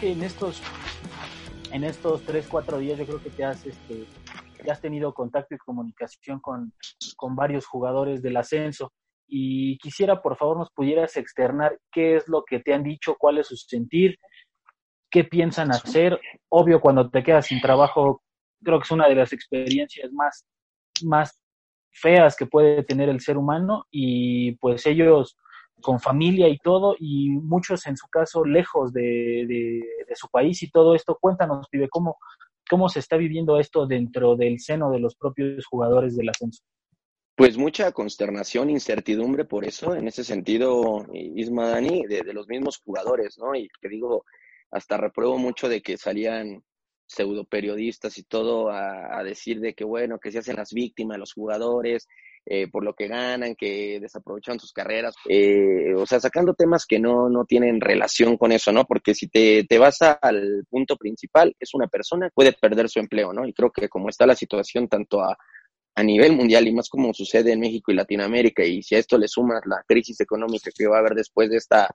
que en estos en estos tres, cuatro días yo creo que te has este ya has tenido contacto y comunicación con, con varios jugadores del ascenso y quisiera por favor nos pudieras externar qué es lo que te han dicho, cuál es su sentir, qué piensan hacer. Obvio, cuando te quedas sin trabajo, creo que es una de las experiencias más, más feas que puede tener el ser humano y pues ellos con familia y todo y muchos en su caso lejos de, de, su país y todo esto. Cuéntanos, pibe, cómo, cómo se está viviendo esto dentro del seno de los propios jugadores del ascenso. Pues mucha consternación, incertidumbre por eso, en ese sentido, Isma Dani, de, los mismos jugadores, ¿no? Y que digo, hasta repruebo mucho de que salían pseudo periodistas y todo a decir de que, bueno, que se hacen las víctimas los jugadores, eh, por lo que ganan, que desaprovechan sus carreras, eh, o sea, sacando temas que no, no tienen relación con eso, ¿no? Porque si te, te vas al punto principal, es una persona, puede perder su empleo, ¿no? Y creo que como está la situación tanto a, a nivel mundial y más como sucede en México y Latinoamérica, y si a esto le sumas la crisis económica que va a haber después de esta,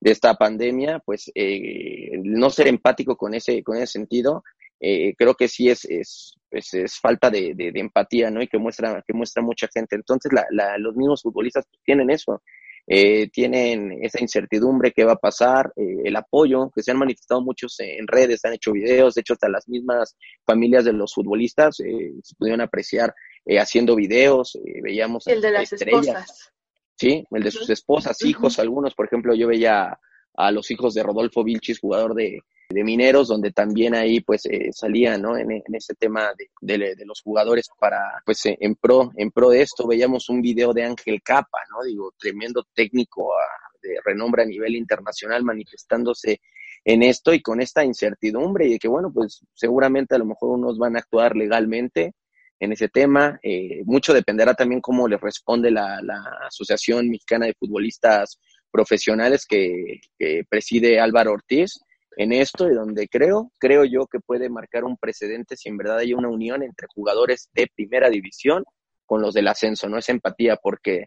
de esta pandemia, pues eh, no ser empático con ese, con ese sentido, eh, creo que sí es, es, es, es falta de, de, de, empatía, ¿no? Y que muestra, que muestra mucha gente. Entonces, la, la, los mismos futbolistas tienen eso, eh, tienen esa incertidumbre que va a pasar, eh, el apoyo, que se han manifestado muchos en redes, han hecho videos, de hecho, hasta las mismas familias de los futbolistas eh, se pudieron apreciar eh, haciendo videos, eh, veíamos el de las estrellas. esposas. Sí, el de sus esposas, hijos, algunos, por ejemplo, yo veía a los hijos de Rodolfo Vilchis, jugador de, de Mineros, donde también ahí pues eh, salía, ¿no? En, ese tema de, los jugadores para, pues eh, en pro, en pro de esto, veíamos un video de Ángel Capa, ¿no? Digo, tremendo técnico a, de renombre a nivel internacional manifestándose en esto y con esta incertidumbre y de que, bueno, pues seguramente a lo mejor unos van a actuar legalmente, en ese tema. Eh, mucho dependerá también cómo le responde la, Asociación Mexicana de Futbolistas Profesionales que, preside Álvaro Ortiz en esto y donde creo, creo yo que puede marcar un precedente si en verdad hay una unión entre jugadores de primera división con los del ascenso, no es empatía porque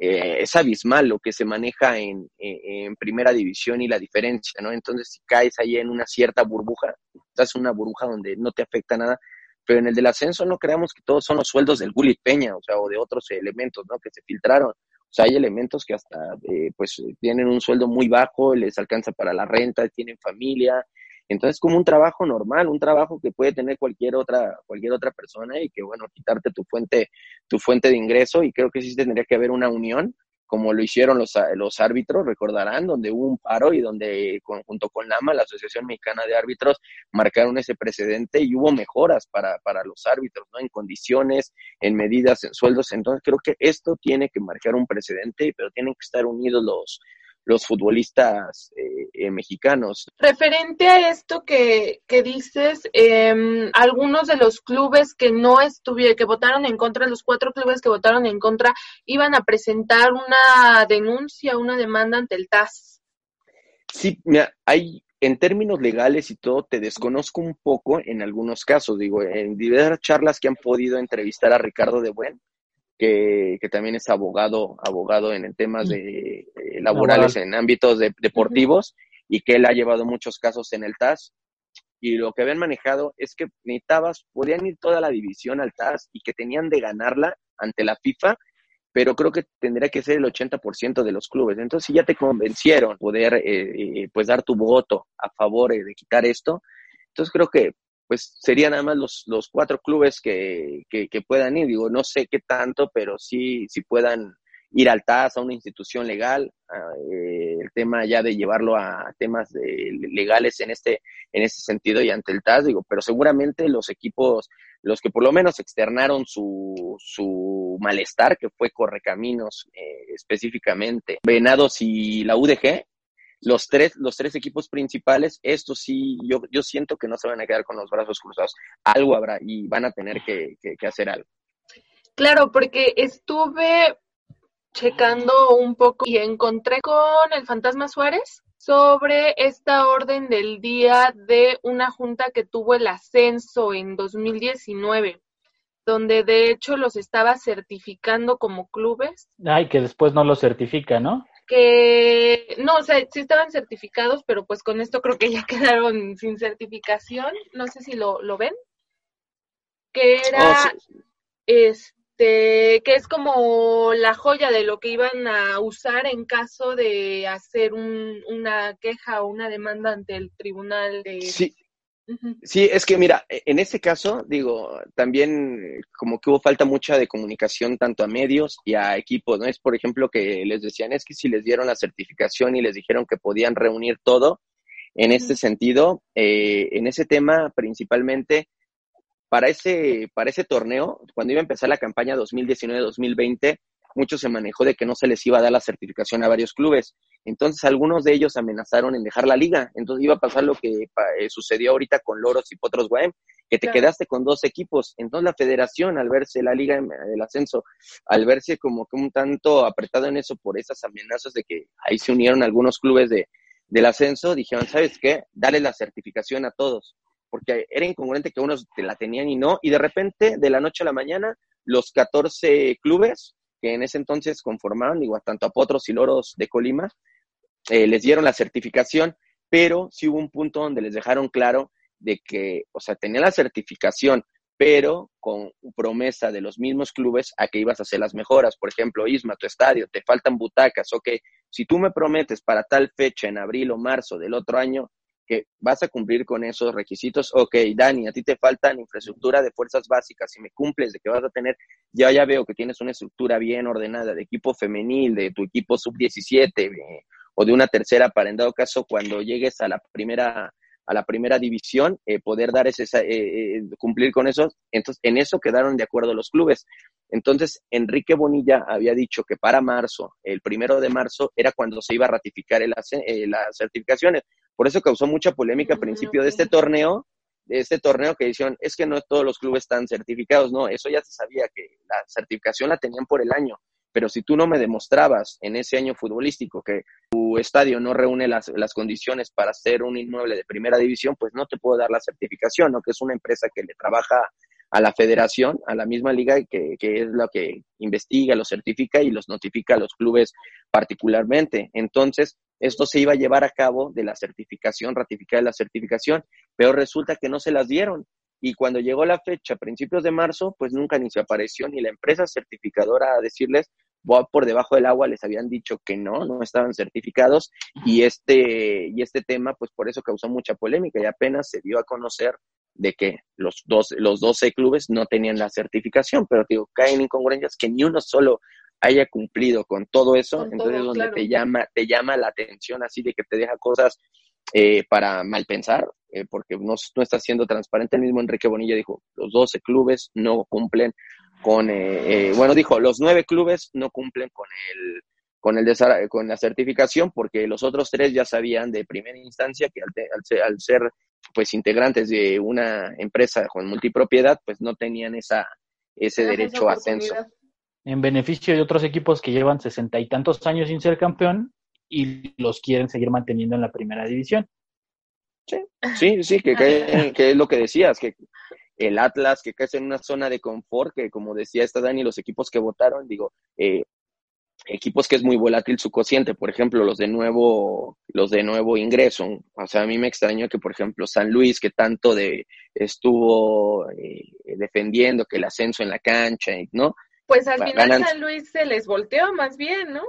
eh, es abismal lo que se maneja en, en, en, primera división y la diferencia, ¿no? Entonces si caes ahí en una cierta burbuja, estás en una burbuja donde no te afecta nada, pero en el del ascenso no creamos que todos son los sueldos del Gullit Peña, o sea, o de otros elementos, ¿no? Que se filtraron. O sea, hay elementos que hasta, eh, pues, tienen un sueldo muy bajo, les alcanza para la renta, tienen familia. Entonces, como un trabajo normal, un trabajo que puede tener cualquier otra, cualquier otra persona y que, bueno, quitarte tu fuente, tu fuente de ingreso. Y creo que sí tendría que haber una unión como lo hicieron los, los árbitros, recordarán, donde hubo un paro y donde con, junto con LAMA, la Asociación Mexicana de Árbitros, marcaron ese precedente y hubo mejoras para, para los árbitros, ¿no? En condiciones, en medidas, en sueldos. Entonces creo que esto tiene que marcar un precedente, pero tienen que estar unidos los, los futbolistas eh, eh, mexicanos. Referente a esto que, que dices, eh, algunos de los clubes que no estuvieron, que votaron en contra, los cuatro clubes que votaron en contra, iban a presentar una denuncia, una demanda ante el TAS. Sí, mira, hay en términos legales y todo, te desconozco un poco en algunos casos. Digo, en diversas charlas que han podido entrevistar a Ricardo de Buen, que, que, también es abogado, abogado en temas de eh, laborales Laboral. en ámbitos de, deportivos uh -huh. y que él ha llevado muchos casos en el TAS. Y lo que habían manejado es que necesitabas, podían ir toda la división al TAS y que tenían de ganarla ante la FIFA, pero creo que tendría que ser el 80% de los clubes. Entonces, si ya te convencieron poder eh, pues dar tu voto a favor eh, de quitar esto, entonces creo que pues serían nada más los, los cuatro clubes que, que, que, puedan ir. Digo, no sé qué tanto, pero sí, sí puedan ir al TAS, a una institución legal, eh, el tema ya de llevarlo a temas legales en este, en este sentido y ante el TAS, digo, pero seguramente los equipos, los que por lo menos externaron su, su malestar, que fue Correcaminos eh, específicamente, Venados y la UDG, los tres, los tres equipos principales, estos sí, yo, yo siento que no se van a quedar con los brazos cruzados. Algo habrá y van a tener que, que hacer algo. Claro, porque estuve checando un poco y encontré con el fantasma Suárez sobre esta orden del día de una junta que tuvo el ascenso en 2019, donde de hecho los estaba certificando como clubes. Ay, que después no los certifica, ¿no? Que no, o sea, sí estaban certificados, pero pues con esto creo que ya quedaron sin certificación. No sé si lo, lo ven. Que era, oh, este, este, que es como la joya de lo que iban a usar en caso de hacer una queja o una demanda ante el tribunal de... Sí. Sí, es que mira, e, en este caso, digo, también como que hubo falta mucha de comunicación tanto a medios y a equipos, ¿no? Es, por ejemplo, que les decían, es que si les dieron la certificación y les dijeron que podían reunir todo, en este sentido, eh, en ese tema principalmente, para ese, para ese torneo, cuando iba a empezar la campaña 2019-2020, mucho se manejó de que no se les iba a dar la certificación a varios clubes. Entonces, algunos de ellos amenazaron en dejar la liga. Entonces, iba a pasar lo que eh, sucedió ahorita con Loros y Potros Guaem, que te quedaste con dos equipos. Entonces, la federación, al verse la liga, el ascenso, al verse como que un tanto apretado en eso por esas amenazas de que ahí se unieron algunos clubes de, del ascenso, dijeron, ¿sabes qué? Dale la certificación a todos porque era incongruente que unos te la tenían y no, y de repente, de la noche a la mañana, los 14 clubes que en ese entonces conformaban, digo, tanto a Potros y Loros de Colima, eh, les dieron la certificación, pero sí hubo un punto donde les dejaron claro de que, o sea, tenía la certificación, pero con promesa de los mismos clubes a que ibas a hacer las mejoras. Por ejemplo, Isma, tu estadio, te faltan butacas, ok, si tú me prometes para tal fecha, en abril o marzo del otro año, que vas a cumplir con esos requisitos. Ok, Dani, a ti te faltan infraestructura de fuerzas básicas. Si me cumples de que vas a tener, ya ya veo que tienes una estructura bien ordenada de equipo femenil, de tu equipo sub-17 o de una tercera para en dado caso cuando llegues a la primera a la primera división, eh, poder dar ese, eh, eh, cumplir con eso. Entonces, en eso quedaron de acuerdo los clubes. Entonces, Enrique Bonilla había dicho que para marzo, el primero de marzo, era cuando se iba a ratificar el, las certificaciones. Por eso causó mucha polémica al principio de este torneo, de este torneo que dijeron, es que no todos los clubes están certificados. No, eso ya se sabía que la certificación la tenían por el año. Pero si tú no me demostrabas en ese año futbolístico que tu estadio no reúne las, las condiciones para ser un inmueble de primera división, pues no te puedo dar la certificación, ¿no? Que es una empresa que le trabaja a la federación, a la misma liga, que, que es lo que investiga, lo certifica y los notifica a los clubes particularmente. Entonces, esto se iba a llevar a cabo de la certificación, ratificar la certificación, pero resulta que no se las dieron. Y cuando llegó la fecha, principios de marzo, pues nunca ni se apareció ni la empresa certificadora a decirles, por debajo del agua les habían dicho que no, no estaban certificados y este, y este tema pues por eso causó mucha polémica y apenas se dio a conocer de que los, dos, los 12 clubes no tenían la certificación, pero digo, caen incongruencias que ni uno solo haya cumplido con todo eso, entonces donde te llama, te llama la atención así de que te deja cosas eh, para mal pensar, eh, porque no, no está siendo transparente. El mismo Enrique Bonilla dijo, los 12 clubes no cumplen con, eh, bueno, dijo, los nueve clubes no cumplen con el, con, el con la certificación porque los otros tres ya sabían de primera instancia que al, al, ser pues integrantes de una empresa con multipropiedad, pues no tenían esa, ese derecho a ascenso en beneficio de otros equipos que llevan sesenta y tantos años sin ser campeón y los quieren seguir manteniendo en la primera división. Sí, sí, sí, que, que, es lo que decías, que el Atlas, que cae en una zona de confort, que como decía esta Dani, los equipos que votaron, digo, eh, equipos que es muy volátil su cociente, por ejemplo, los de nuevo, los de nuevo ingreso. O sea, a mí me extrañó que, por ejemplo, San Luis, que tanto de estuvo eh, defendiendo que el ascenso en la cancha, ¿no? Pues al final San Luis se les volteó más bien, ¿no?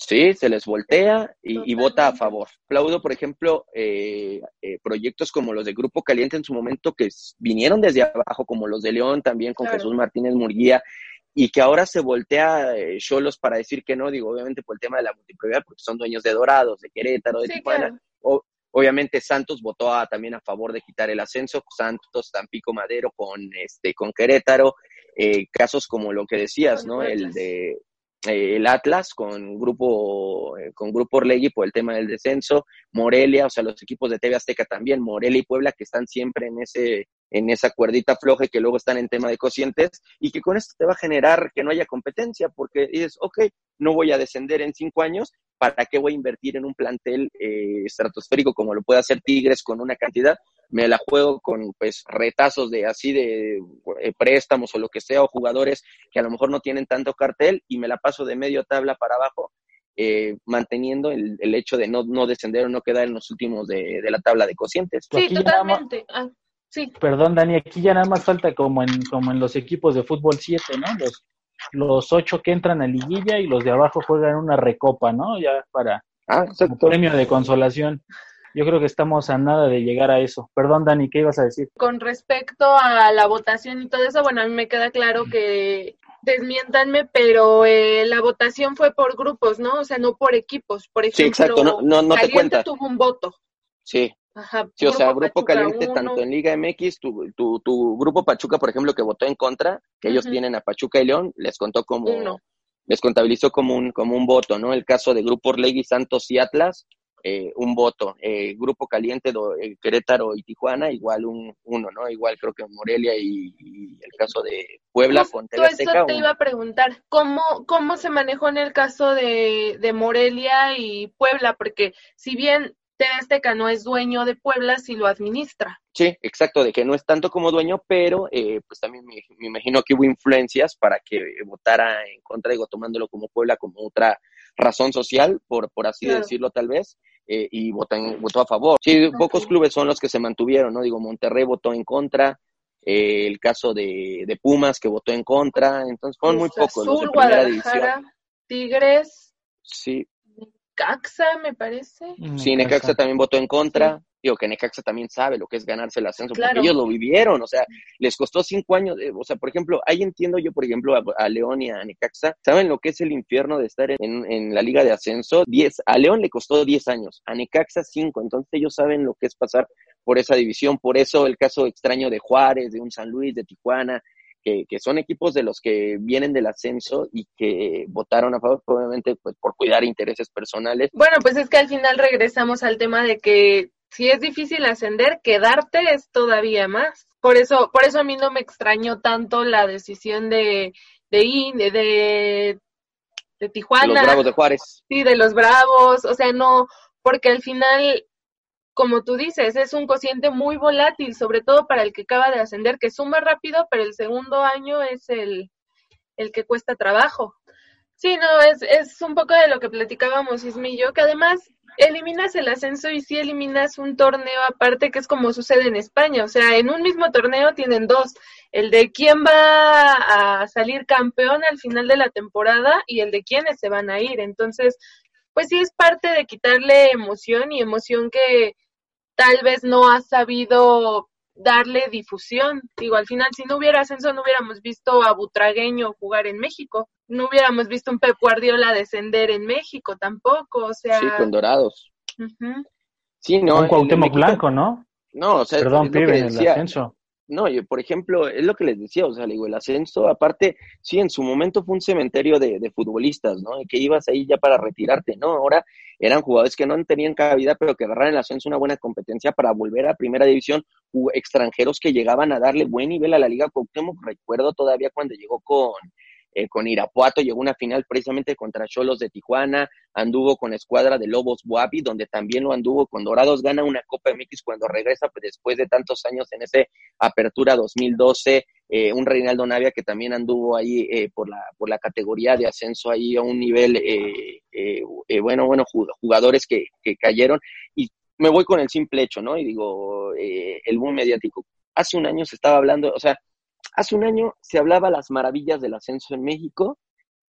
Sí, se les voltea y, vota a favor. Aplaudo, por ejemplo, eh, eh, proyectos como los de Grupo Caliente en su momento que vinieron desde abajo, como los de León también con Jesús Martínez Murguía, y que ahora se voltea Cholos para decir que no, digo, obviamente por el tema de la multipropiedad, porque son dueños de Dorados, de Querétaro, de Tijuana. O, obviamente Santos votó también a favor de quitar el ascenso, Santos, Tampico Madero con, este, con Querétaro, eh, casos como lo que decías, ¿no? El de eh, el Atlas con grupo eh, con grupo Orlegui por el tema del descenso, Morelia, o sea, los equipos de TV Azteca también, Morelia y Puebla que están siempre en ese en esa cuerdita floja y que luego están en tema de cocientes y que con esto te va a generar que no haya competencia porque dices, ok, no voy a descender en cinco años, ¿para qué voy a invertir en un plantel eh, estratosférico como lo puede hacer Tigres con una cantidad? Me la juego con pues retazos de así de eh, préstamos o lo que sea o jugadores que a lo mejor no tienen tanto cartel y me la paso de medio tabla para abajo eh, manteniendo el, el, hecho de no, no descender o no quedar en los últimos de, de la tabla de cocientes. Sí, totalmente. Ah, sí. Perdón, Dani, aquí ya nada más falta como en, como en los equipos de fútbol 7, ¿no? Los, los ocho que entran a liguilla y los de abajo juegan una recopa, ¿no? Ya para ah, premio de consolación. Yo creo que estamos a nada de llegar a eso. Perdón, Dani, ¿qué ibas a decir? Con respecto a la votación y todo eso, bueno, a mí me queda claro que desmiéntanme, pero eh, la votación fue por grupos, ¿no? O sea, no por equipos. Por ejemplo, sí, exacto, no, no, no te cuenta. tuvo un voto. Sí, sí, o sea, Grupo Caliente, tanto en Liga MX, tu, tu, tu, Grupo Pachuca, por ejemplo, que votó en contra, que ellos tienen a Pachuca y León, les contó como, Uno. les contabilizó como un, como un voto, ¿no? El caso de Grupo Orlegui, Santos y Atlas, eh, un voto. Eh, Grupo Caliente, do, eh, Querétaro y Tijuana, igual un uno, ¿no? Igual creo que Morelia y, y el caso de Puebla Justo con Azteca, eso te un- iba a preguntar, ¿cómo, ¿cómo se manejó en el caso de, de Morelia y Puebla? Porque si bien TV Azteca no es dueño de Puebla, sí lo administra. Sí, exacto, de que no es tanto como dueño, pero eh, pues también me, me imagino que hubo influencias para que votara en contra, digo, tomándolo como Puebla como otra razón social, por, por así Claro. decirlo tal vez, eh, y votan, votó a favor. Sí, pocos clubes son los que se mantuvieron, ¿no? Digo, Monterrey votó en contra, eh, el caso de, de Pumas que votó en contra, entonces fueron muy pocos los de división. Guadalajara, Tigres, Sí, Caxa, me parece. Sí, Necaxa también votó en contra. Digo que Necaxa también sabe lo que es ganarse el ascenso, Claro. porque ellos lo vivieron, o sea, les costó cinco años. eh, o sea, por ejemplo, ahí entiendo yo, por ejemplo, a, a León y a Necaxa, ¿saben lo que es el infierno de estar en, en la liga de ascenso? Diez, a León le costó 10 años, a Necaxa cinco, entonces ellos saben lo que es pasar por esa división. Por eso el caso extraño de Juárez, de un San Luis, de Tijuana, que, que son equipos de los que vienen del ascenso y que votaron a favor, obviamente, pues por cuidar intereses personales. Bueno, pues es que al final regresamos al tema de que si es difícil ascender, quedarte es todavía más. Por eso, por eso a mí no me extrañó tanto la decisión de de de, de, de Tijuana, Los Bravos de Juárez. sí, de los Bravos, o sea, no, porque al final, como tú dices, es un cociente muy volátil, sobre todo para el que acaba de ascender, que suma rápido, pero el segundo año es el, el que cuesta trabajo. Sí, no, es, es un poco de lo que platicábamos Ismi y yo, que además eliminas el ascenso y sí eliminas un torneo aparte, que es como sucede en España. O sea, en un mismo torneo tienen dos, el de quién va a salir campeón al final de la temporada y el de quiénes se van a ir. Entonces, pues sí es parte de quitarle emoción y emoción que tal vez no ha sabido darle difusión. Digo, al final, si no hubiera ascenso, no hubiéramos visto a Butragueño jugar en México, no hubiéramos visto un Pep Guardiola descender en México tampoco, o sea, Sí, con Dorados. Sí, no. un el Cuauhtémoc México- Blanco, ¿no? No, o sea, Perdón, pibe, en el ascenso. No, yo, por ejemplo, es lo que les decía, o sea, le digo, el ascenso, aparte, sí, en su momento fue un cementerio de, de futbolistas, ¿no? Que ibas ahí ya para retirarte, ¿no? Ahora eran jugadores que no tenían cabida, pero que agarraron el ascenso una buena competencia para volver a primera división, extranjeros que llegaban a darle buen nivel a la Liga Cuauhtémoc, recuerdo todavía cuando llegó con, eh, con Irapuato, llegó a una final precisamente contra Cholos de Tijuana, anduvo con escuadra de Lobos Buapi, donde también lo anduvo con Dorados, gana una Copa MX cuando regresa pues, después de tantos años en ese Apertura 2012, eh, un Reinaldo Navia que también anduvo ahí eh, por, la, por la categoría de ascenso ahí a un nivel, eh, eh, eh, bueno, bueno, ju- jugadores que, que cayeron. Y me voy con el simple hecho, ¿no? Y digo, el boom mediático. Hace un año se estaba hablando, o sea, hace un año se hablaba las maravillas del ascenso en México.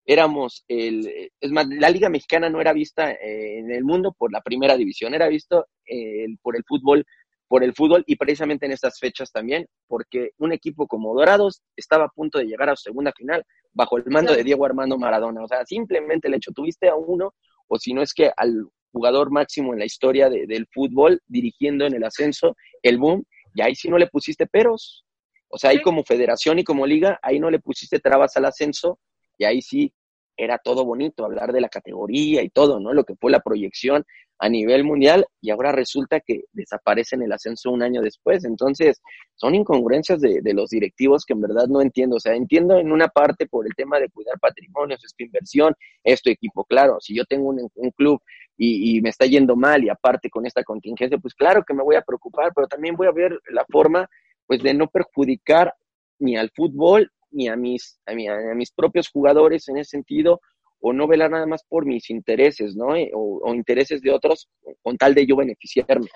Éramos el, es más, la Liga Mexicana no era vista eh, en el mundo por la primera división, era visto eh, el- por el fútbol por el fútbol y precisamente en estas fechas también, porque un equipo como Dorados estaba a punto de llegar a su segunda final bajo el mando de Diego Armando Maradona. O sea, simplemente el hecho, tuviste a uno, o si no es que al jugador máximo en la historia del fútbol dirigiendo en el ascenso, el boom, y ahí sí no le pusiste peros. O sea, ahí como federación y como liga, ahí no le pusiste trabas al ascenso, y ahí sí era todo bonito, hablar de la categoría y todo, ¿no? Lo que fue la proyección a nivel mundial y ahora resulta que desaparece en el ascenso un año después. Entonces, son incongruencias de, los directivos que en verdad no entiendo. O sea, entiendo en una parte por el tema de cuidar patrimonios, esta inversión, esto equipo, claro, si yo tengo un, club y, y, me está yendo mal y aparte con esta contingencia, pues claro que me voy a preocupar, pero también voy a ver la forma pues de no perjudicar ni al fútbol ni a mis, a, a mis propios jugadores en ese sentido, o no velar nada más por mis intereses, ¿no? Eh, o, intereses de otros con tal de yo beneficiarme.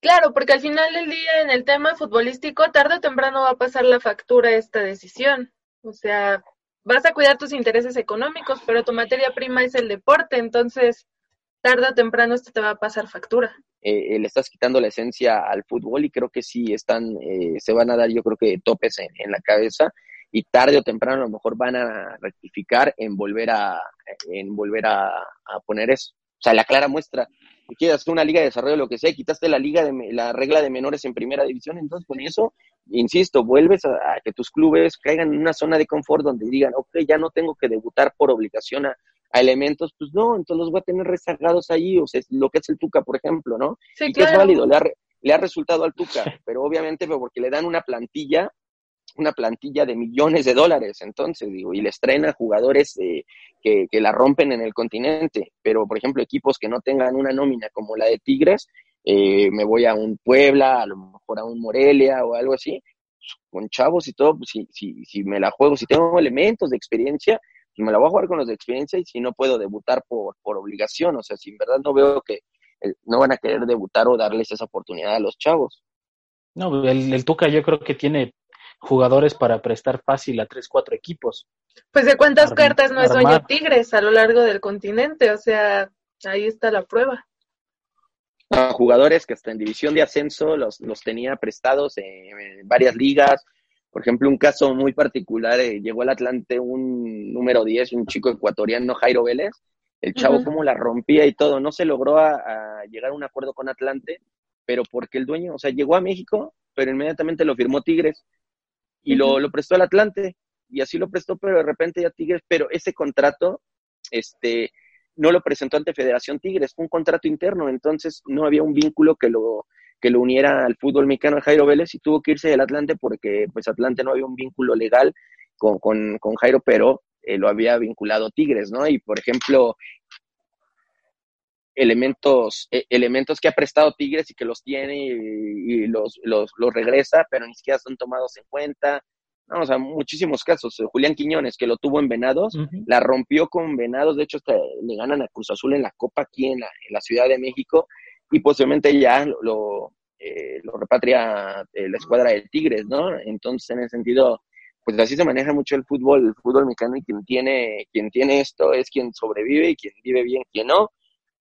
Claro, porque al final del día en el tema futbolístico, tarde o temprano va a pasar la factura esta decisión. O sea, vas a cuidar tus intereses económicos, pero tu materia prima es el deporte, entonces tarde o temprano esto te va a pasar factura. Eh, le estás quitando la esencia al fútbol y creo que sí están, eh, se van a dar yo creo que topes en la cabeza y tarde o temprano a lo mejor van a rectificar en volver a, en volver a, poner eso. O sea, la clara muestra, quieras una liga de desarrollo, lo que sea, quitaste la liga de la regla de menores en primera división, entonces con eso, insisto, vuelves a, que tus clubes caigan en una zona de confort donde digan, ok, ya no tengo que debutar por obligación a, elementos, pues no, entonces los voy a tener rezagados ahí, o sea, lo que es el Tuca, por ejemplo, ¿no? Sí, y que es válido, le ha, le ha resultado al Tuca, pero obviamente porque le dan una plantilla una plantilla de millones de dólares, entonces, digo, y les traen a jugadores eh, que, la rompen en el continente, pero, por ejemplo, equipos que no tengan una nómina como la de Tigres, eh, me voy a un Puebla, a lo mejor a un Morelia o algo así, pues, con chavos y todo, pues si, si, si me la juego, si tengo elementos de experiencia, pues me la voy a jugar con los de experiencia y si no puedo debutar por, por obligación, o sea, si en verdad no veo que eh, no van a querer debutar o darles esa oportunidad a los chavos. No, el, el Tuca yo creo que tiene jugadores para prestar fácil a tres, cuatro equipos. Pues de cuántas cartas no es dueño Tigres a lo largo del continente, o sea, ahí está la prueba. jugadores que hasta en división de ascenso los, los tenía prestados en, varias ligas. Por ejemplo, un caso muy particular, eh, llegó al Atlante un número 10, un chico ecuatoriano, Jairo Vélez. El chavo como la rompía y todo, no se logró a llegar a un acuerdo con Atlante, pero porque el dueño, o sea, llegó a México, pero inmediatamente lo firmó Tigres y lo, lo prestó al Atlante y así lo prestó, pero de repente ya Tigres, pero ese contrato, este, no lo presentó ante Federación Tigres, fue un contrato interno, entonces no había un vínculo que lo, que lo uniera al fútbol mexicano Jairo Vélez y tuvo que irse del Atlante porque pues Atlante no había un vínculo legal con, con, con Jairo, pero eh, lo había vinculado Tigres, ¿no? Y por ejemplo, elementos, eh, elementos que ha prestado Tigres y que los tiene y, los, los, los, regresa, pero ni siquiera son tomados en cuenta. No, o sea, muchísimos casos. Julián Quiñones, que lo tuvo en Venados, la rompió con Venados, de hecho le ganan a Cruz Azul en la Copa aquí en la, en la Ciudad de México y posiblemente ya lo, eh, lo repatria eh, la escuadra de Tigres, ¿no? Entonces, en ese sentido, pues así se maneja mucho el fútbol, el fútbol mexicano y quien tiene, quien tiene esto es quien sobrevive y quien vive bien, quien no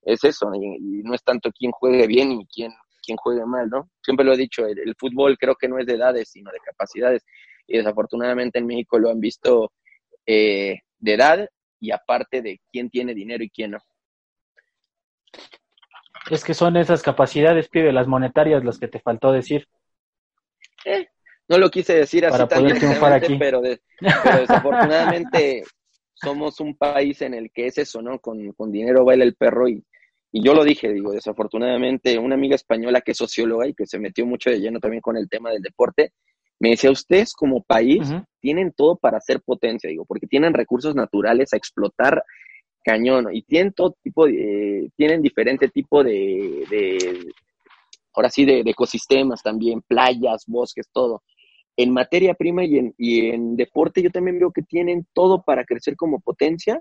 es eso, y, no es tanto quién juegue bien y quién, quién juegue mal, ¿no? Siempre lo he dicho, el, fútbol creo que no es de edades, sino de capacidades, y desafortunadamente en México lo han visto eh, de edad y aparte de quién tiene dinero y quién no. Es que son esas capacidades, pibe, las monetarias, las que te faltó decir. Eh, no lo quise decir así tan pero, pero desafortunadamente somos un país en el que es eso, ¿no? Con, con dinero baila el perro y, y yo lo dije, digo, desafortunadamente, una amiga española que es socióloga y que se metió mucho de lleno también con el tema del deporte, me decía, ustedes como país tienen todo para ser potencia, digo, porque tienen recursos naturales a explotar cañón y tienen todo tipo de, tienen diferente tipo de, de ahora sí, de, ecosistemas también, playas, bosques, todo. En materia prima y en, y en deporte yo también veo que tienen todo para crecer como potencia,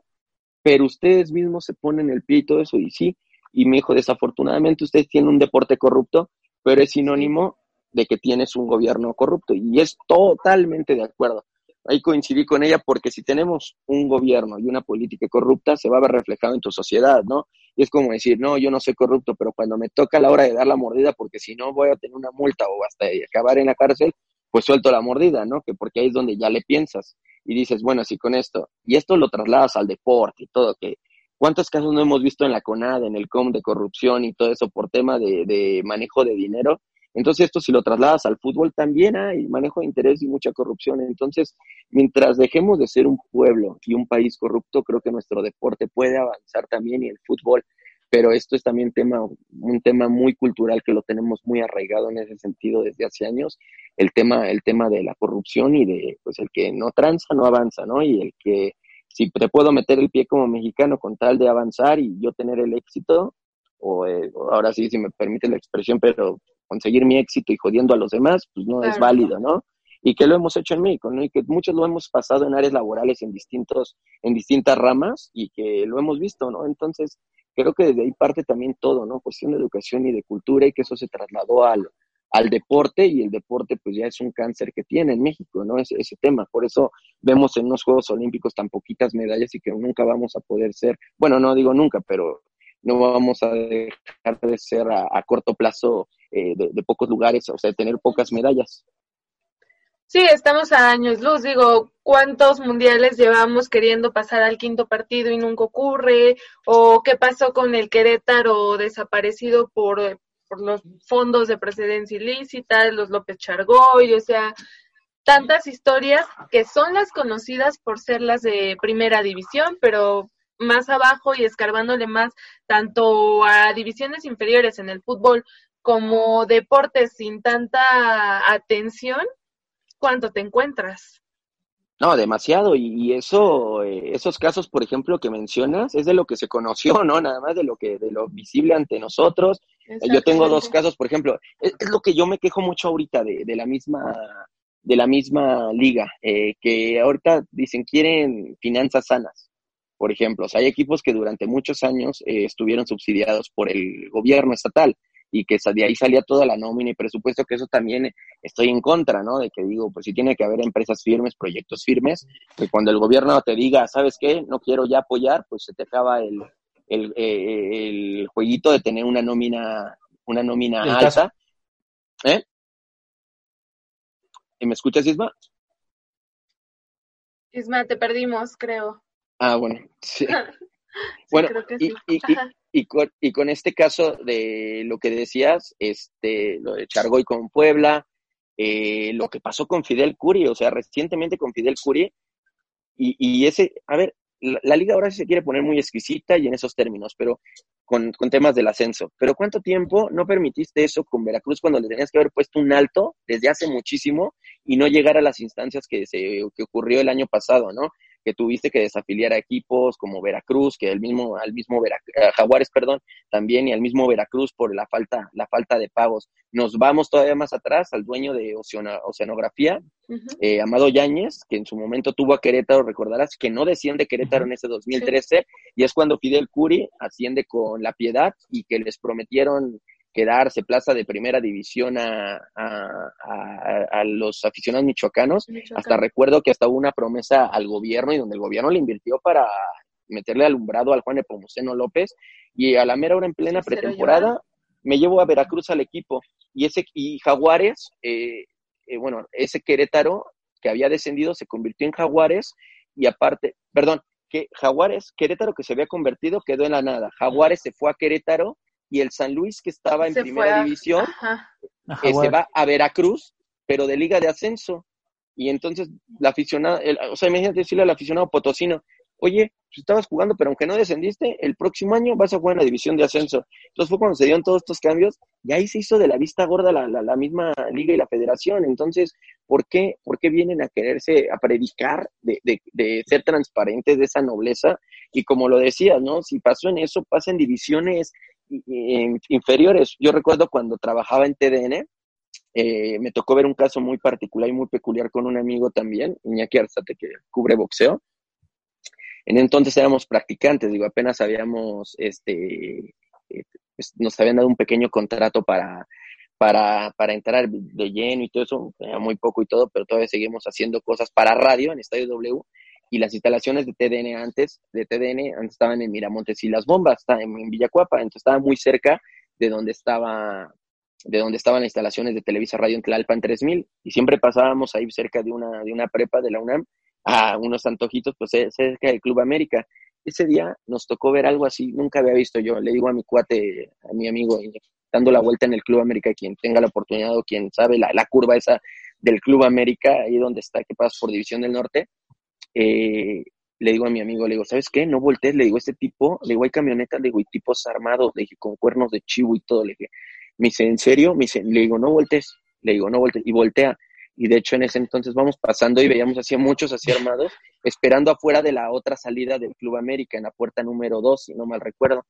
pero ustedes mismos se ponen el pie y todo eso, y sí, y me dijo, desafortunadamente ustedes tienen un deporte corrupto, pero es sinónimo de que tienes un gobierno corrupto. Y es totalmente de acuerdo. Ahí coincidí con ella porque si tenemos un gobierno y una política corrupta, se va a ver reflejado en tu sociedad, ¿no? y es como decir, no, yo no soy corrupto, pero cuando me toca la hora de dar la mordida, porque si no voy a tener una multa o hasta acabar en la cárcel, pues suelto la mordida, ¿no? Que porque ahí es donde ya le piensas y dices, bueno, así con esto, y esto lo trasladas al deporte y todo, que cuántos casos no hemos visto en la CONAD, en el COM de corrupción y todo eso por tema de manejo de dinero, entonces esto si lo trasladas al fútbol también hay manejo de interés y mucha corrupción. Entonces, mientras dejemos de ser un pueblo y un país corrupto, creo que nuestro deporte puede avanzar también y el fútbol. Pero esto es también tema, un tema muy cultural que lo tenemos muy arraigado en ese sentido desde hace años. El tema, el tema de la corrupción y de, pues el que no tranza no avanza, ¿no? Y el que si te puedo meter el pie como mexicano con tal de avanzar y yo tener el éxito, o eh, ahora sí, si me permite la expresión, pero conseguir mi éxito y jodiendo a los demás, pues no es válido, ¿no? Y que lo hemos hecho en México, ¿no? Y que muchos lo hemos pasado en áreas laborales en distintos, en distintas ramas y que lo hemos visto, ¿no? Entonces, creo que desde ahí parte también todo, ¿no? Cuestión de educación y de cultura y que eso se trasladó al, al deporte y el deporte pues ya es un cáncer que tiene en México, ¿no? Ese, ese tema. Por eso vemos en los Juegos Olímpicos tan poquitas medallas y que nunca vamos a poder ser, bueno, no digo nunca, pero no vamos a dejar de ser a, corto plazo eh, de, pocos lugares, o sea, de tener pocas medallas. Sí, estamos a años luz. Digo, ¿cuántos mundiales llevamos queriendo pasar al quinto partido y nunca ocurre? ¿O qué pasó con el Querétaro desaparecido por, por los fondos de precedencia ilícita, los López Chargoy? O sea, tantas historias que son las conocidas por ser las de primera división, pero más abajo y escarbándole más tanto a divisiones inferiores en el fútbol como deportes sin tanta atención, ¿cuánto te encuentras? No, demasiado. Y, eso, eh, esos casos, por ejemplo, que mencionas, es de lo que se conoció, ¿no? Nada más de lo que, de lo visible ante nosotros. Yo tengo dos casos, por ejemplo, es, lo que yo me quejo mucho ahorita de, de la misma, de la misma liga, eh, que ahorita dicen quieren finanzas sanas por ejemplo. hay equipos que durante muchos años eh, estuvieron subsidiados por el gobierno estatal y que de ahí salía toda la nómina y presupuesto, que eso también estoy en contra, ¿no? De que digo, pues si tiene que haber empresas firmes, proyectos firmes, que cuando el gobierno te diga, ¿sabes qué? No quiero ya apoyar, pues se te acaba el, el, eh, el jueguito de tener una nómina, una nómina alta. ¿Eh? ¿Y me escuchas, Isma? Isma, te perdimos, creo. Ah, bueno, sí. bueno, y, y, y, con, y, con, este caso de lo que decías, este, lo de Chargoy con Puebla, eh, lo que pasó con Fidel Curi, o sea, recientemente con Fidel Curi, y, y ese, a ver, la, liga ahora sí se quiere poner muy exquisita y en esos términos, pero con, con, temas del ascenso. Pero ¿cuánto tiempo no permitiste eso con Veracruz cuando le tenías que haber puesto un alto desde hace muchísimo y no llegar a las instancias que, se, que ocurrió el año pasado, ¿no? Que tuviste que desafiliar a equipos como Veracruz, que el mismo, al mismo eh, Jaguares, perdón, también y al mismo Veracruz por la falta, la falta de pagos. Nos vamos todavía más atrás al dueño de Oceanografía, eh, Amado Yáñez, que en su momento tuvo a Querétaro, recordarás, que no desciende Querétaro en ese 2013, y es cuando Fidel Curi asciende con la piedad y que les prometieron quedarse plaza de primera división a, a, los aficionados michoacanos. Hasta recuerdo que hasta hubo una promesa al gobierno y donde el gobierno le invirtió para meterle alumbrado al Juan Epomuceno López. Y a la mera hora en plena pretemporada me llevo a Veracruz al equipo. Y ese y Jaguares, eh, eh, bueno, ese Querétaro que había descendido se convirtió en Jaguares. Y aparte, perdón, que Jaguares, Querétaro que se había convertido quedó en la nada. Jaguares se fue a Querétaro y el San Luis, que estaba en primera división, eh, se va a Veracruz, pero de liga de ascenso. Y entonces la aficionada, o sea, imagínate decirle al aficionado potosino, oye, pues estabas jugando, pero aunque no descendiste, el próximo año vas a jugar en la división de ascenso. Entonces fue cuando se dieron todos estos cambios y ahí se hizo de la vista gorda la, la, misma liga y la federación. Entonces, ¿por qué, ¿por qué vienen a quererse, a predicar de, de, de ser transparentes de esa nobleza? Y como lo decías, ¿no? Si pasó en eso, pasa en divisiones inferiores. Yo recuerdo cuando trabajaba en TDN, eh, me tocó ver un caso muy particular y muy peculiar con un amigo también, Iñaki Arzate, que cubre boxeo. En entonces éramos practicantes, digo, apenas habíamos, este, eh, pues, nos habían dado un pequeño contrato para, para, para entrar de lleno y todo eso, muy poco y todo, pero todavía seguimos haciendo cosas para radio en Estadio W y las instalaciones de TDN antes, de TDN, antes estaban en Miramontes y las bombas, estaban en Villacuapa, entonces estaba muy cerca de donde estaba de donde estaban las instalaciones de Televisa Radio en Tlalpan 3000 y siempre pasábamos ahí cerca de una de una prepa de la UNAM a unos antojitos pues cerca del Club América. Ese día nos tocó ver algo así, nunca había visto yo. Le digo a mi cuate, a mi amigo, dando la vuelta en el Club América, quien tenga la oportunidad o quien sabe la, la curva esa del Club América, ahí donde está, que pasa por División del Norte, eh, le digo a mi amigo, le digo, ¿sabes qué? No voltees, le digo, este tipo, le digo, hay camionetas, le digo, y tipos armados, le dije, con cuernos de chivo y todo, le dije, me dice, ¿en serio? Me dice, le digo, no voltees, le digo, no voltees, y voltea. Y de hecho en ese entonces vamos pasando y veíamos así muchos así armados, esperando afuera de la otra salida del Club América, en la puerta número 2, si no mal recuerdo.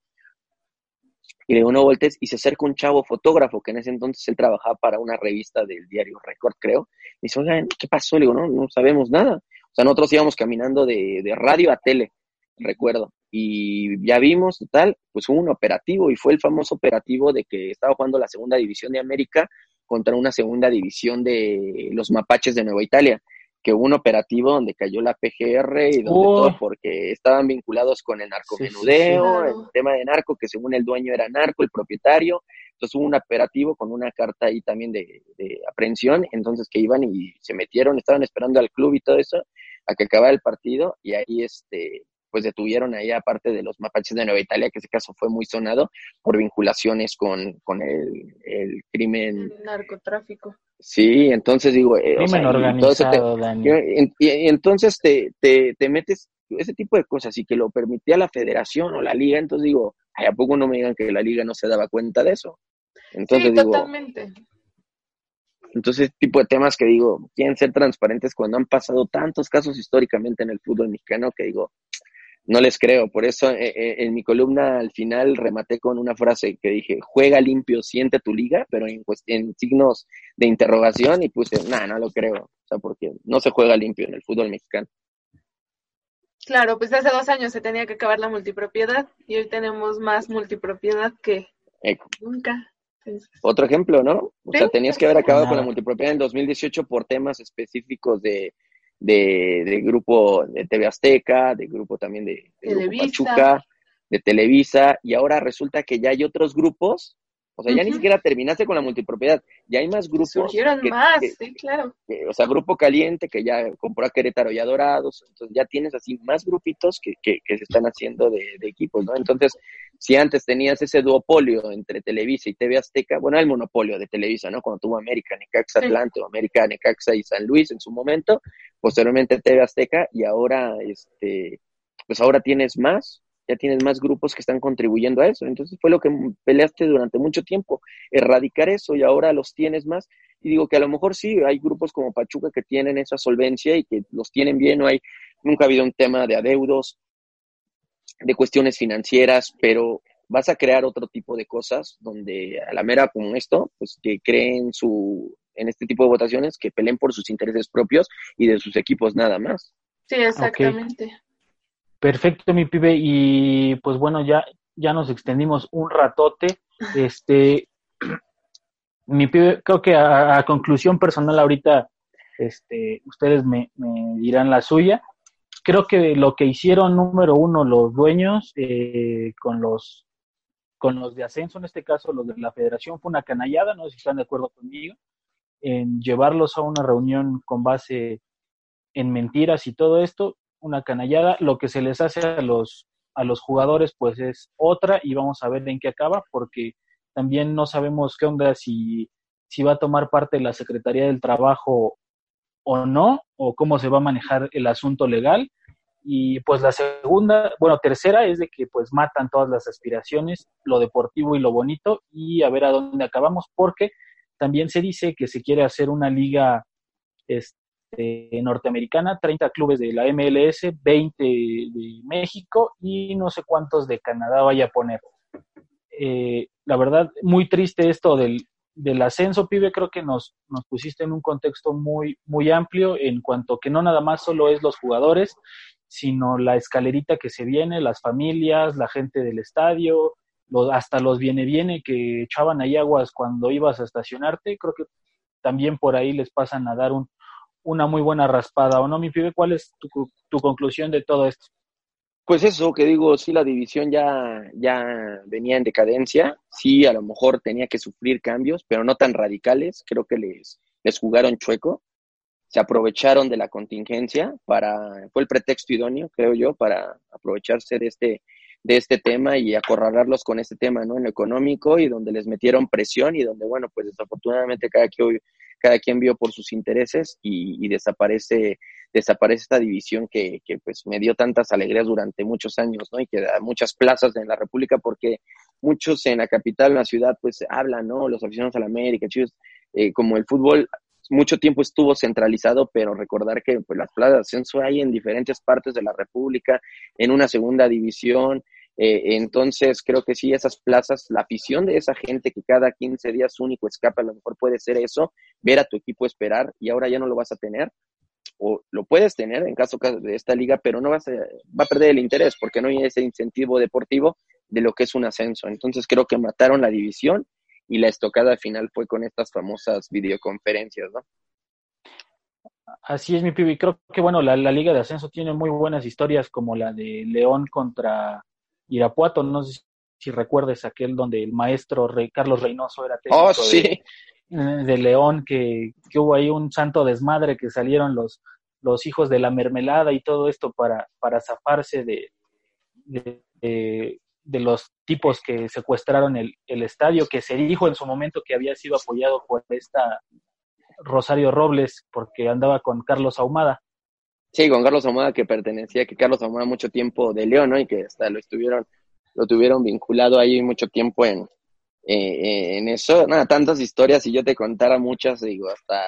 Y le digo, no voltees, y se acerca un chavo fotógrafo, que en ese entonces él trabajaba para una revista del diario Record, creo. Y dice, oigan, ¿qué pasó? Le digo, no, no sabemos nada. O sea, nosotros íbamos caminando de, de radio a tele, recuerdo. Y ya vimos, tal, pues hubo un operativo y fue el famoso operativo de que estaba jugando la segunda división de América contra una segunda división de los mapaches de Nueva Italia, que hubo un operativo donde cayó la PGR y donde Oh. todo porque estaban vinculados con el narcomenudeo, sí. el tema de narco, que según el dueño era narco, el propietario, entonces hubo un operativo con una carta ahí también de, de aprehensión, entonces que iban y se metieron, estaban esperando al club y todo eso, a que acabara el partido, y ahí este pues detuvieron ahí aparte de los mapaches de Nueva Italia, que ese caso fue muy sonado por vinculaciones con, con el, el crimen. El narcotráfico. Sí, entonces digo, eh, o Crimen sea, te- organizado, Dani. y, y- y entonces te, te, te metes ese tipo de cosas y que lo permitía la federación o la liga, entonces digo, ¿a poco no me digan que la liga no se daba cuenta de eso? Entonces sí, digo, totalmente. Entonces tipo de temas que digo, quieren ser transparentes cuando han pasado tantos casos históricamente en el fútbol mexicano que digo, no les creo. Por eso eh, eh, en mi columna al final rematé con una frase que dije, juega limpio, siente tu liga, pero en, cuest- en signos de interrogación y puse, nada, no lo creo. O sea, porque no se juega limpio en el fútbol mexicano. Claro, pues hace dos años se tenía que acabar la multipropiedad y hoy tenemos más multipropiedad que Eh, nunca. Otro ejemplo, ¿no? O Sí. sea, tenías que haber acabado con la multipropiedad en 2018 por temas específicos de, de, de grupo de TV Azteca, de grupo también de, de Grupo. Pachuca, de Televisa, y ahora resulta que ya hay otros grupos, o sea, ya ni siquiera terminaste con la multipropiedad, ya hay más grupos. surgieron que- más, que- sí, claro. que- o sea, Grupo Caliente, que ya compró a Querétaro y a Dorados, entonces ya tienes así más grupitos que, que, que se están haciendo de, de equipos, ¿no? Entonces, si antes tenías ese duopolio entre Televisa y TV Azteca, bueno, el monopolio de Televisa, ¿no? Cuando tuvo América, Necaxa, Sí. Atlante, o América, Necaxa y San Luis en su momento, posteriormente TV Azteca, y ahora, este, pues ahora tienes más, ya tienes más grupos que están contribuyendo a eso. Entonces fue lo que peleaste durante mucho tiempo, erradicar eso, y ahora los tienes más. Y digo que a lo mejor sí, hay grupos como Pachuca que tienen esa solvencia y que los tienen bien, no hay, nunca ha habido un tema de adeudos, de cuestiones financieras, pero vas a crear otro tipo de cosas donde a la mera como esto, pues que creen su, en este tipo de votaciones, que peleen por sus intereses propios y de sus equipos nada más. Sí, exactamente. Perfecto, mi pibe. Y pues bueno, ya, ya nos extendimos un ratote. Este, mi pibe, creo que a, conclusión personal ahorita, este, ustedes me, me dirán la suya. Creo que lo que hicieron número uno los dueños eh, con los con los de ascenso, en este caso los de la federación, fue una canallada, no sé si están de acuerdo conmigo, en llevarlos a una reunión con base en mentiras y todo esto, una canallada. Lo que se les hace a los, a los jugadores, pues es otra, y vamos a ver en qué acaba, porque también no sabemos qué onda si, si va a tomar parte la Secretaría del Trabajo o no, o cómo se va a manejar el asunto legal. Y pues la segunda, bueno, tercera es de que pues matan todas las aspiraciones, lo deportivo y lo bonito, y a ver a dónde acabamos, porque también se dice que se quiere hacer una liga este, norteamericana, 30 clubes de la MLS, 20 de México y no sé cuántos de Canadá vaya a poner. Eh, la verdad, muy triste esto del, del ascenso, pibe, creo que nos, nos pusiste en un contexto muy, muy amplio en cuanto que no nada más solo es los jugadores, sino la escalerita que se viene, las familias, la gente del estadio, hasta los viene viene que echaban ahí aguas cuando ibas a estacionarte, creo que también por ahí les pasan a dar un, una muy buena raspada, ¿o no, mi pibe? ¿Cuál es tu, tu conclusión de todo esto? Pues eso, que digo, sí, la división ya, ya venía en decadencia, sí, a lo mejor tenía que sufrir cambios, pero no tan radicales, creo que les, les jugaron chueco, se aprovecharon de la contingencia para, fue el pretexto idóneo, creo yo, para aprovecharse de este, de este tema y acorralarlos con este tema, ¿no? En lo económico y donde les metieron presión y donde, bueno, pues desafortunadamente cada quien, cada quien vio por sus intereses y, desaparece, desaparece esta división que, que, pues me dio tantas alegrías durante muchos años, ¿no? Y que da muchas plazas en la República porque muchos en la capital, en la ciudad, pues hablan, ¿no? Los aficionados a la América, chicos, eh, como el fútbol mucho tiempo estuvo centralizado, pero recordar que pues, las plazas de ascenso hay en diferentes partes de la República, en una segunda división, eh, entonces, creo que sí, esas plazas, la afición de esa gente que cada 15 días único escapa, a lo mejor puede ser eso, ver a tu equipo esperar y ahora ya no lo vas a tener, o lo puedes tener en caso de esta liga, pero no vas a, va a perder el interés porque no hay ese incentivo deportivo de lo que es un ascenso. Entonces, creo que mataron la división y la estocada final fue con estas famosas videoconferencias, ¿no? Así es, mi pibi. Creo que, bueno, la, la Liga de Ascenso tiene muy buenas historias como la de León contra Irapuato, no sé si recuerdes aquel donde el maestro Rey, Carlos Reynoso era técnico oh, sí. de, León, que, que, hubo ahí un santo desmadre que salieron los, los hijos de la mermelada y todo esto para, para zafarse de, de, los tipos que secuestraron el, el estadio, que se dijo en su momento que había sido apoyado por esta Rosario Robles porque andaba con Carlos Ahumada. Sí, con Carlos Ahumada que pertenecía, que Carlos Ahumada mucho tiempo de León, ¿no? Y que hasta lo estuvieron, lo tuvieron vinculado ahí mucho tiempo en, eh, en eso. Nada, tantas historias, si yo te contara muchas, digo, hasta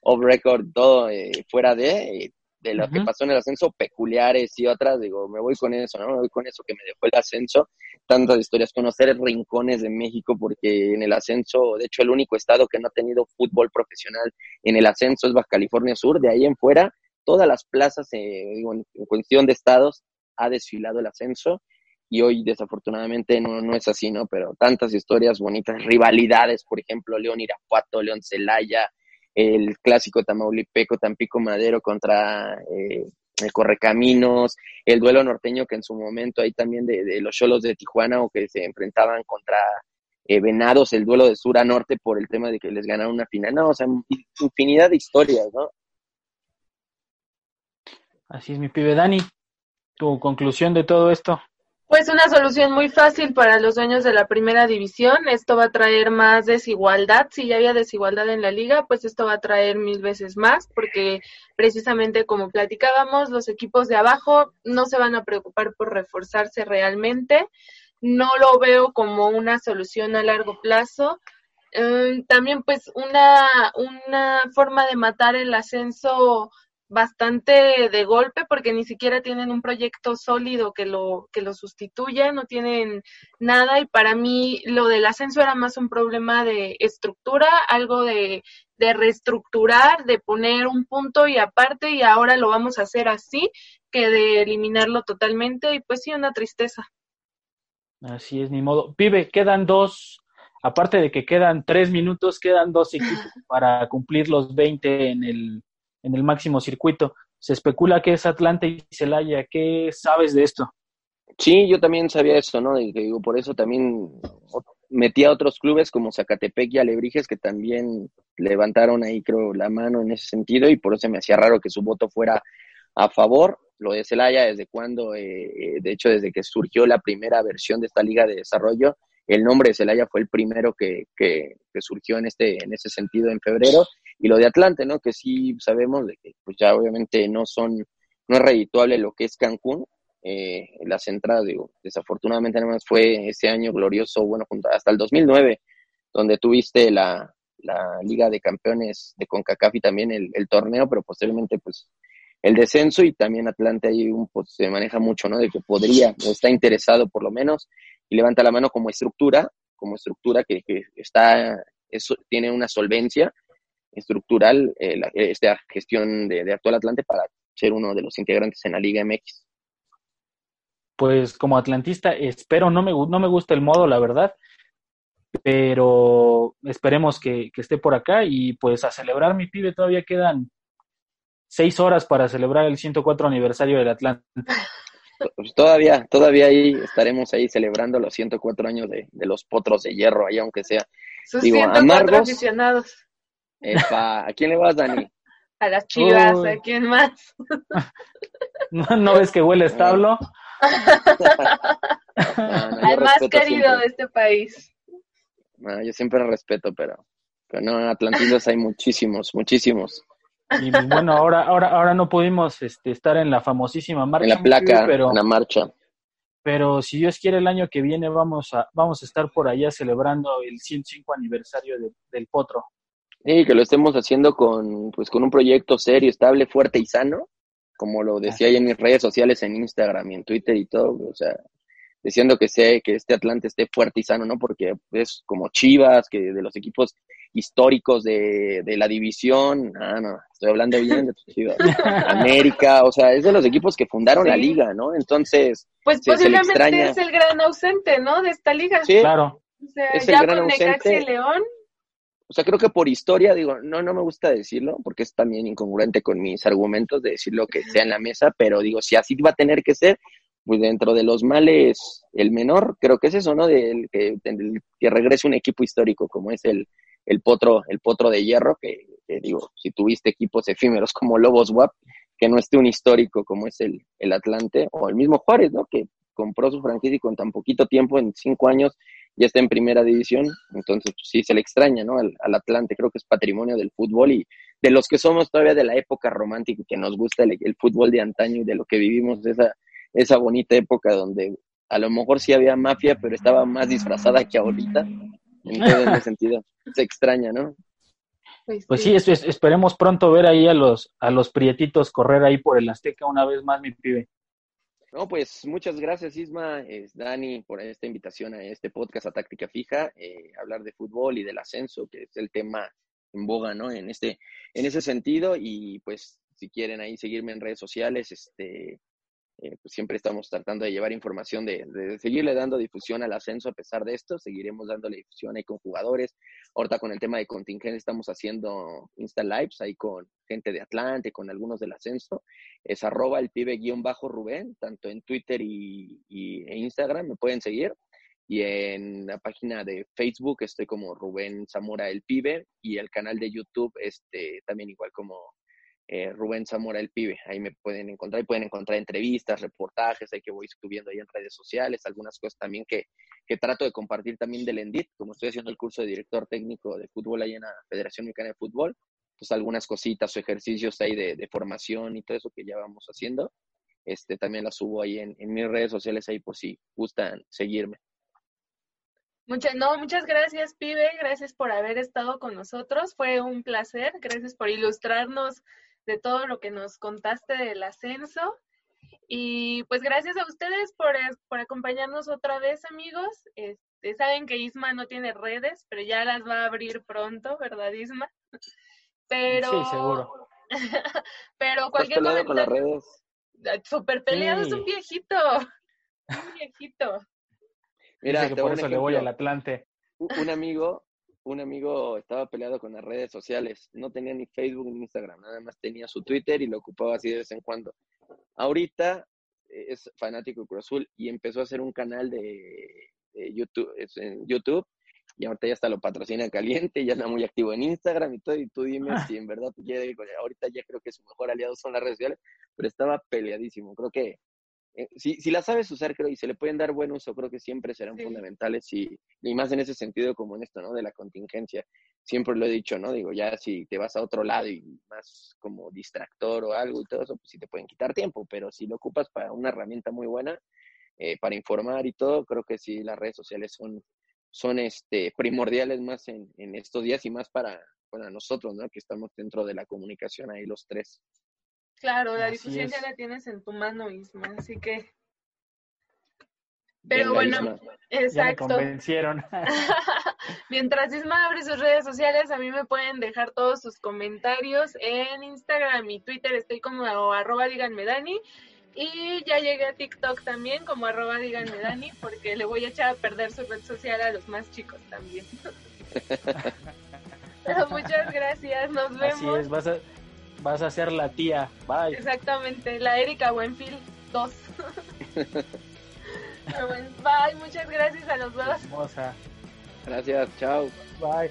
off record, todo eh, fuera de, de lo que pasó en el ascenso, peculiares y otras, digo, me voy con eso, ¿no? Me voy con eso que me dejó el ascenso, tantas historias, conocer rincones de México, porque en el ascenso, de hecho, el único estado que no ha tenido fútbol profesional en el ascenso es Baja California Sur, de ahí en fuera todas las plazas, eh, en, cuestión de estados, ha desfilado el ascenso y hoy desafortunadamente no, no es así, ¿no? Pero tantas historias bonitas, rivalidades, por ejemplo, León Irapuato, León Celaya, el clásico Tamaulipeco, Tampico Madero contra eh, el Correcaminos, el duelo norteño que en su momento hay también de, los Cholos de Tijuana o que se enfrentaban contra eh, Venados, el duelo de sur a norte por el tema de que les ganaron una final, no, o sea, infinidad de historias, ¿no? Así es, mi pibe Dani. ¿Tu conclusión de todo esto? Pues una solución muy fácil para los dueños de la primera división. Esto va a traer más desigualdad. Si ya había desigualdad en la liga, pues esto va a traer mil veces más, porque precisamente como platicábamos, los equipos de abajo no se van a preocupar por reforzarse realmente. No lo veo como una solución a largo plazo. Mm, también pues una, una forma de matar el ascenso bastante de golpe porque ni siquiera tienen un proyecto sólido que lo que lo sustituya, no tienen nada y para mí lo del ascenso era más un problema de estructura, algo de, de reestructurar, de poner un punto y aparte y ahora lo vamos a hacer así que de eliminarlo totalmente y pues sí, una tristeza. Así es, ni modo. Pibe, quedan dos, aparte de que quedan tres minutos, quedan dos equipos para cumplir los 20 en el en el máximo circuito. Se especula que es Atlanta y Celaya. ¿Qué sabes de esto? Sí, yo también sabía eso, ¿no? Y digo, por eso también metí a otros clubes como Zacatepec y Alebrijes que también levantaron ahí, creo, la mano en ese sentido y por eso me hacía raro que su voto fuera a favor. Lo de Celaya, desde cuando, eh, eh, de hecho, desde que surgió la primera versión de esta liga de desarrollo, el nombre de Celaya fue el primero que, que, que surgió en, este, en ese sentido en febrero y lo de Atlante, ¿no? Que sí sabemos de que pues ya obviamente no son, no es redituable lo que es Cancún, eh, las entradas, digo, desafortunadamente nada fue ese año glorioso, bueno, hasta el 2009, donde tuviste la, la Liga de Campeones de CONCACAF y también el, el, torneo, pero posteriormente pues el descenso y también Atlante ahí un, pues, se maneja mucho, ¿no? De que podría o está interesado por lo menos y levanta la mano como estructura, como estructura que, que está, eso, tiene una solvencia estructural eh, esta gestión de, actual Atlante para ser uno de los integrantes en la Liga MX. Pues como atlantista espero, no me, no me gusta el modo, la verdad, pero esperemos que, esté por acá y pues a celebrar mi pibe todavía quedan seis horas para celebrar el 104 aniversario del Atlante. Pues todavía, todavía ahí estaremos ahí celebrando los 104 años de, de los potros de hierro, ahí aunque sea. Sus Digo, 104 aficionados. ¿A quién le vas, Dani? A las chivas, ¿a quién más? ¿No, ves que huele establo? Al más querido de este país. yo siempre respeto, pero, pero no, en Atlantidos hay muchísimos, muchísimos. Y bueno, ahora, ahora, ahora no pudimos este, estar en la famosísima marcha. En la placa, pero, en la marcha. Pero si Dios quiere, el año que viene vamos a, vamos a estar por allá celebrando el 105 aniversario del Potro. Sí, que lo estemos haciendo con, pues, con un proyecto serio, estable, fuerte y sano, como lo decía ahí en mis redes sociales, en Instagram y en Twitter y todo, o sea, diciendo que sé que este Atlante esté fuerte y sano, ¿no? Porque es como Chivas, que de los equipos históricos de, de la división, ah, no, estoy hablando bien de Chivas, América, o sea, es de los equipos que fundaron la liga, ¿no? Entonces, pues posiblemente es el gran ausente, ¿no? De esta liga. Sí, claro. O sea, es ya el gran con ausente. y León, o sea, creo que por historia, digo, no, no me gusta decirlo, porque es también incongruente con mis argumentos de decir lo que sea en la mesa, pero digo, si así va a tener que ser, pues dentro de los males, el menor, creo que es eso, ¿no? Del que, que regrese un equipo histórico como es el, el potro, el potro de hierro, que, digo, si tuviste equipos efímeros como Lobos WAP, que no esté un histórico como es el, el Atlante, o el mismo Juárez, ¿no? Que compró su franquicia y con tan poquito tiempo, en cinco años, ya está en primera división, entonces pues, sí se le extraña, ¿no? Al, Atlante, creo que es patrimonio del fútbol y de los que somos todavía de la época romántica y que nos gusta el, fútbol de antaño y de lo que vivimos esa, esa bonita época donde a lo mejor sí había mafia, pero estaba más disfrazada que ahorita, en todo ese sentido, se extraña, ¿no? Pues, pues sí, esperemos pronto ver ahí a los, a los prietitos correr ahí por el Azteca una vez más, mi pibe. No, pues muchas gracias Isma, es Dani, por esta invitación a este podcast a Táctica Fija, eh, hablar de fútbol y del ascenso, que es el tema en boga, ¿no? En este, en ese sentido, y pues si quieren ahí seguirme en redes sociales, este, eh, pues siempre estamos tratando de llevar información, de, de, seguirle dando difusión al ascenso a pesar de esto, seguiremos dándole difusión ahí con jugadores. Ahorita con el tema de contingente estamos haciendo Insta Lives ahí con gente de Atlante, con algunos del ascenso. Es arroba el pibe guion bajo Rubén, tanto en Twitter y, Instagram me pueden seguir. Y en la página de Facebook estoy como Rubén Zamora el pibe y el canal de YouTube este también igual como eh, Rubén Zamora el Pibe. Ahí me pueden encontrar y pueden encontrar entrevistas, reportajes, hay que voy subiendo ahí en redes sociales, algunas cosas también que, que trato de compartir también del ENDIT, como estoy haciendo el curso de director técnico de fútbol ahí en la Federación Mexicana de Fútbol, pues algunas cositas o ejercicios ahí de, de, formación y todo eso que ya vamos haciendo, este también las subo ahí en, en mis redes sociales ahí por si gustan seguirme. Muchas, no, muchas gracias, pibe. Gracias por haber estado con nosotros. Fue un placer. Gracias por ilustrarnos de todo lo que nos contaste del ascenso. Y pues gracias a ustedes por, por acompañarnos otra vez, amigos. Este, saben que Isma no tiene redes, pero ya las va a abrir pronto, ¿verdad, Isma? Pero... Sí, seguro. pero cualquier comentario... con las redes? Super peleado, es un viejito. Un viejito. Mira, que por eso le voy al Atlante. Un amigo un amigo estaba peleado con las redes sociales, no tenía ni Facebook ni Instagram, nada más tenía su Twitter y lo ocupaba así de vez en cuando. Ahorita es fanático de Cruz Azul y empezó a hacer un canal de, YouTube, en YouTube y ahorita ya está lo patrocina caliente, ya está muy activo en Instagram y todo, y tú dime ah. si en verdad ahorita ya creo que su mejor aliado son las redes sociales, pero estaba peleadísimo, creo que eh, si, si la sabes usar, creo, y se le pueden dar buen uso, creo que siempre serán fundamentales y, y, más en ese sentido como en esto, ¿no? De la contingencia. Siempre lo he dicho, ¿no? Digo, ya si te vas a otro lado y más como distractor o algo y todo eso, pues sí te pueden quitar tiempo, pero si lo ocupas para una herramienta muy buena, eh, para informar y todo, creo que sí las redes sociales son, son este, primordiales más en, en estos días y más para, para nosotros, ¿no? Que estamos dentro de la comunicación ahí los tres. Claro, la difusión ya la tienes en tu mano, Isma, así que... Pero bueno, exacto. Ya me convencieron. Mientras Isma abre sus redes sociales, a mí me pueden dejar todos sus comentarios en Instagram y Twitter, estoy como arroba díganme Dani. Y ya llegué a TikTok también, como arroba díganme Dani, porque le voy a echar a perder su red social a los más chicos también. Muchas gracias, nos vemos. Así es, vas a, Vas a ser la tía. Bye. Exactamente, la Erika Buenfil 2. bye, muchas gracias a los dos. Hermosa. Gracias, chao. Bye.